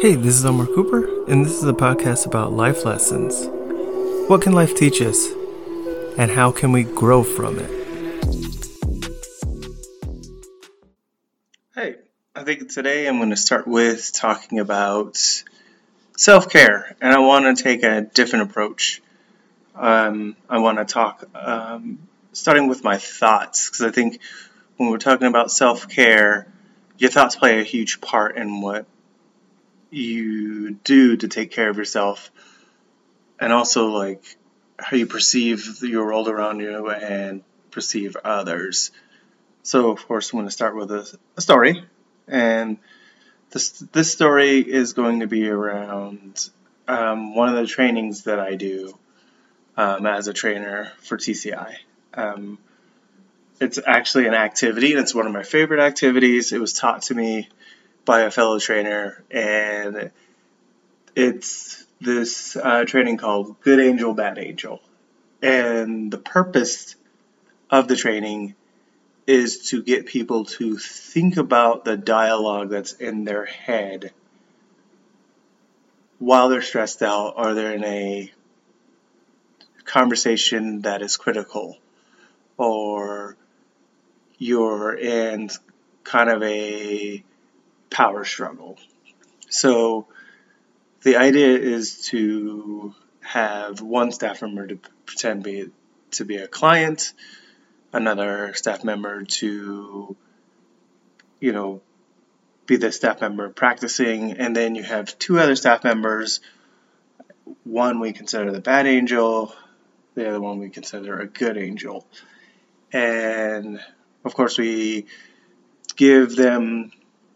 Hey, this is Omar Cooper, and this is a podcast about life lessons. What can life teach us, and how can we grow from it? Hey, I think today I'm going to start with talking about self care, and I want to take a different approach. Um, I want to talk, um, starting with my thoughts, because I think when we're talking about self care, your thoughts play a huge part in what you do to take care of yourself and also like how you perceive your world around you and perceive others. So, of course, I'm going to start with a, a story, and this this story is going to be around um, one of the trainings that I do um, as a trainer for TCI. Um, it's actually an activity, and it's one of my favorite activities. It was taught to me by a fellow trainer, and it's this uh, training called Good Angel, Bad Angel. And the purpose of the training is to get people to think about the dialogue that's in their head while they're stressed out or they're in a conversation that is critical or you're in kind of a power struggle. So the idea is to have one staff member to pretend be to be a client, another staff member to you know be the staff member practicing, and then you have two other staff members. One we consider the bad angel, the other one we consider a good angel. And of course, we give them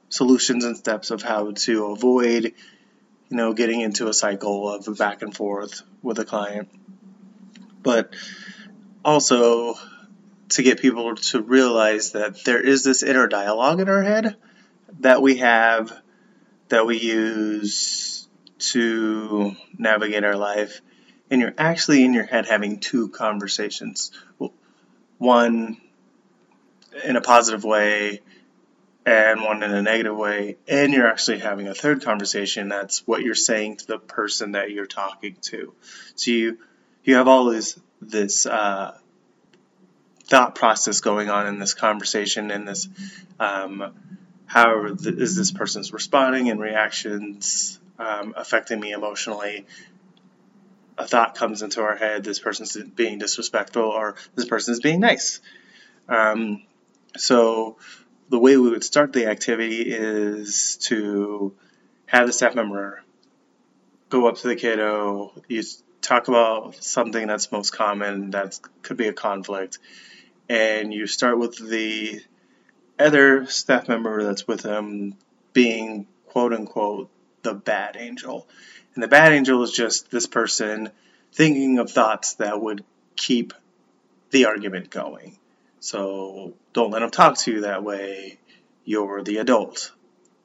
solutions and steps of how to avoid, you know, getting into a cycle of back and forth with a client. But also to get people to realize that there is this inner dialogue in our head that we have that we use to navigate our life and you're actually in your head having two conversations one in a positive way and one in a negative way, and you're actually having a third conversation. That's what you're saying to the person that you're talking to. So you you have all this this uh, thought process going on in this conversation, and this um, how is this person's responding and reactions um, affecting me emotionally. A thought comes into our head: this person's being disrespectful, or this person is being nice. Um, so the way we would start the activity is to have the staff member go up to the kiddo, you talk about something that's most common, that could be a conflict, and you start with the other staff member that's with them being quote unquote the bad angel. And the bad angel is just this person thinking of thoughts that would keep the argument going. So don't let them talk to you that way. You're the adult.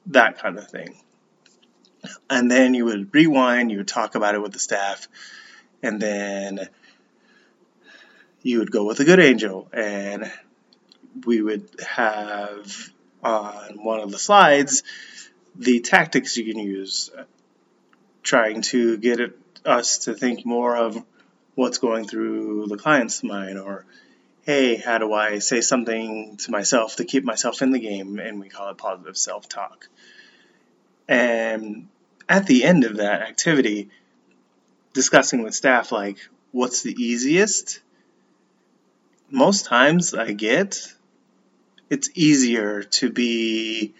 That kind of thing. And then you would rewind, you would talk about it with the staff, and then you would go with a good angel. And we would have on one of the slides the tactics you can use, trying to get us to think more of what's going through the client's mind or hey, how do I say something to myself to keep myself in the game? And we call it positive self talk. And at the end of that activity, discussing with staff, like, what's the easiest? Most times I get it's easier to be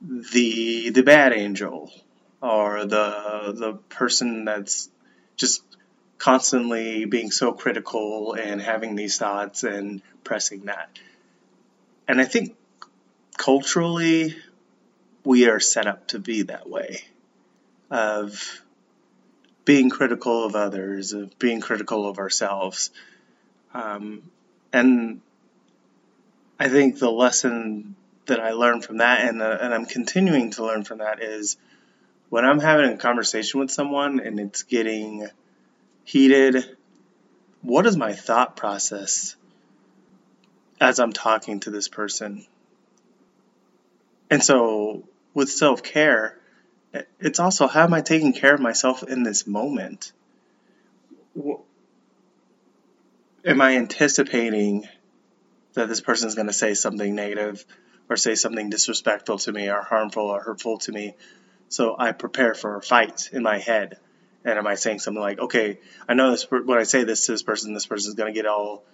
the the bad angel or the the person that's just constantly being so critical and having these thoughts and pressing that. And I think culturally, we are set up to be that way of being critical of others, of being critical of ourselves. Um, and I think the lesson that I learned from that, and, uh, and I'm continuing to learn from that, is when I'm having a conversation with someone and it's getting heated. What is my thought process as I'm talking to this person? And so with self care, it's also how am I taking care of myself in this moment? Am I anticipating that this person is going to say something negative or say something disrespectful to me or harmful or hurtful to me? So I prepare for a fight in my head. And am I saying something like, okay, I know this when I say this to this person, this person is going to get all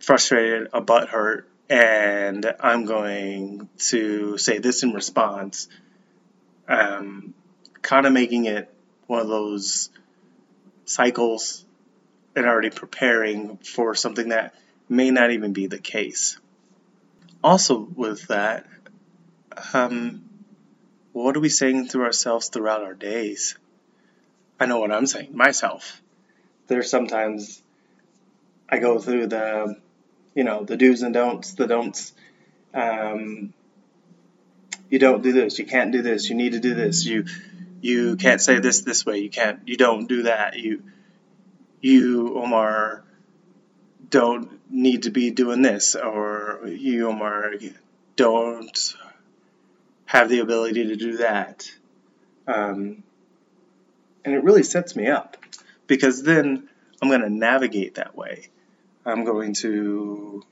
frustrated, a butt hurt, and I'm going to say this in response, um, kind of making it one of those cycles and already preparing for something that may not even be the case. Also, with that, um, what are we saying to ourselves throughout our days? I know what I'm saying myself. There's sometimes I go through the, you know, the do's and don'ts, the don'ts. Um, you don't do this. You can't do this. You need to do this. You you can't say this this way. You can't. You don't do that. You you Omar don't need to be doing this, or you Omar don't have the ability to do that. Um, and it really sets me up because then I'm going to navigate that way. I'm going to,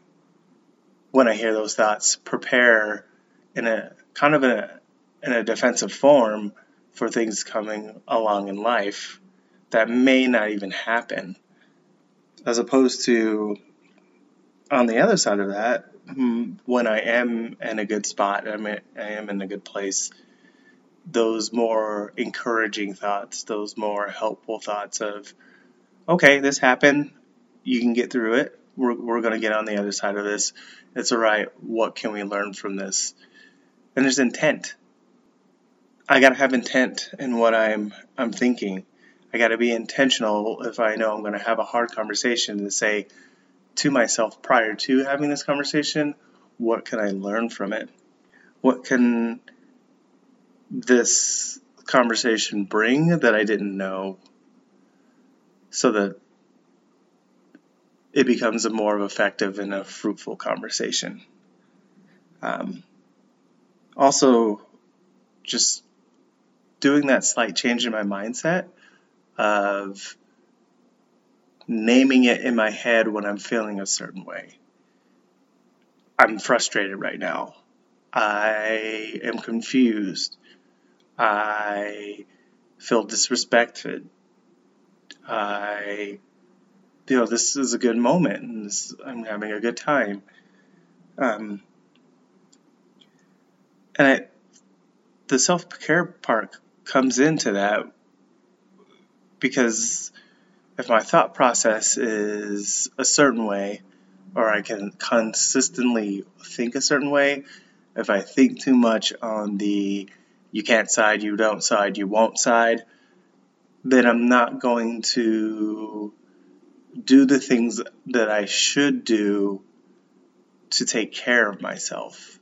when I hear those thoughts, prepare in a kind of a, in a defensive form for things coming along in life that may not even happen. As opposed to, on the other side of that, hmm, when I am in a good spot, I am in a good place, those more encouraging thoughts, those more helpful thoughts of, okay, this happened, you can get through it. We're, we're going to get on the other side of this. It's all right. What can we learn from this? And there's intent. I got to have intent in what I'm I'm thinking. I got to be intentional if I know I'm going to have a hard conversation to say to myself prior to having this conversation, what can I learn from it? What can this conversation bring that I didn't know so that it becomes a more effective and a fruitful conversation. Um, also, just doing that slight change in my mindset of naming it in my head when I'm feeling a certain way. I'm frustrated right now. I am confused. I feel disrespected. I you know this is a good moment and this, I'm having a good time. Um, and I, the self care part comes into that because if my thought process is a certain way, or I can consistently think a certain way, if I think too much on the you can't side, you don't side, you won't side, then I'm not going to do the things that I should do to take care of myself.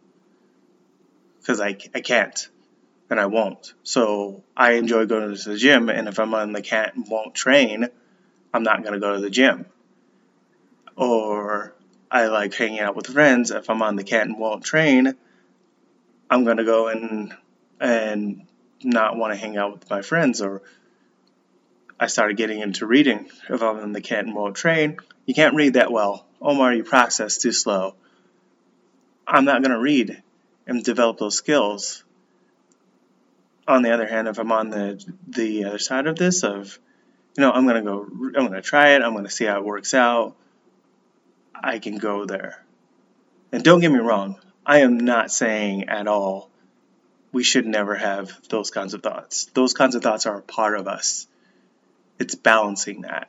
Because I, I can't and I won't. So I enjoy going to the gym, and if I'm on the can't and won't train, I'm not going to go to the gym. Or I like hanging out with friends. If I'm on the can't and won't train, I'm going to go and and not want to hang out with my friends or I started getting into reading if I'm in the can't and won't train. You can't read that well. Omar, you process too slow. I'm not going to read and develop those skills. On the other hand, if I'm on the the other side of this, of you know, I'm going to go, I'm going to try it. I'm going to see how it works out. I can go there. And don't get me wrong, I am not saying at all we should never have those kinds of thoughts. Those kinds of thoughts are a part of us. It's balancing that.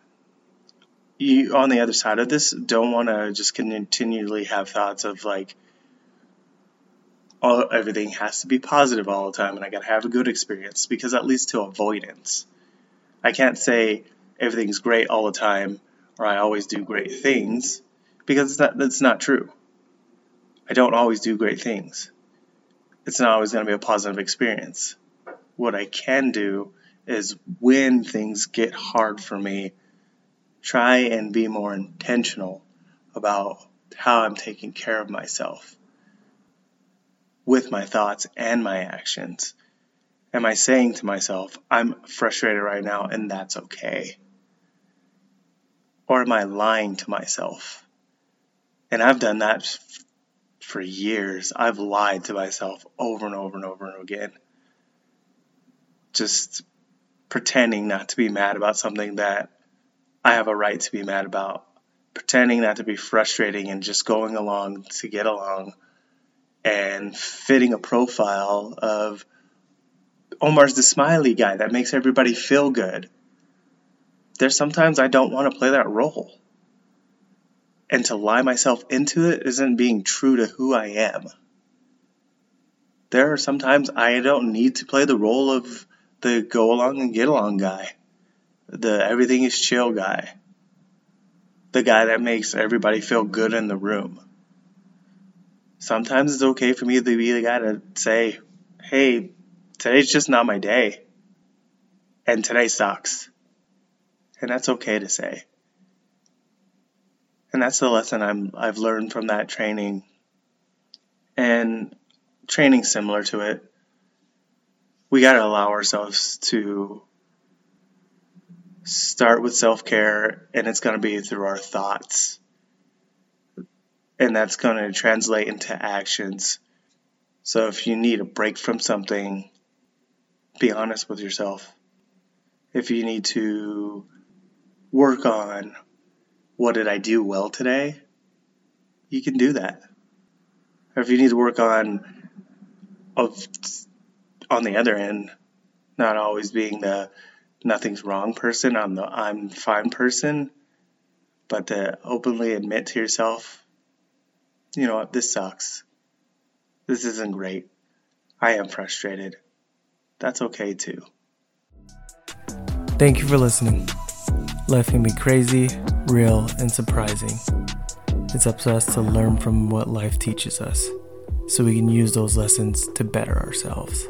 You, on the other side of this, don't want to just continually have thoughts of like, all, everything has to be positive all the time and I got to have a good experience because that leads to avoidance. I can't say everything's great all the time or I always do great things because that, that's not true. I don't always do great things it's not always going to be a positive experience. What I can do is when things get hard for me, try and be more intentional about how I'm taking care of myself with my thoughts and my actions. am I saying to myself, I'm frustrated right now and that's okay? Or am I lying to myself? And I've done that for years. I've lied to myself over and over and over and again. Just pretending not to be mad about something that I have a right to be mad about. Pretending not to be frustrating and just going along to get along and fitting a profile of Omar's the smiley guy that makes everybody feel good. There's sometimes I don't want to play that role. And to lie myself into it isn't being true to who I am. There are sometimes I don't need to play the role of the go along and get along guy, the everything is chill guy, the guy that makes everybody feel good in the room. Sometimes it's okay for me to be the guy to say, hey, today's just not my day. And today sucks. And that's okay to say. And that's the lesson I'm, I've learned from that training. And training similar to it, we got to allow ourselves to start with self care, and it's going to be through our thoughts. And that's going to translate into actions. So if you need a break from something, be honest with yourself. If you need to work on what did I do well today, you can do that. Or if you need to work on of on the other end, not always being the nothing's wrong person, I'm the I'm fine person, but to openly admit to yourself, you know what, this sucks. This isn't great. I am frustrated that's okay too. Thank you for listening. Life can be crazy, real, and surprising. It's up to us to learn from what life teaches us so we can use those lessons to better ourselves.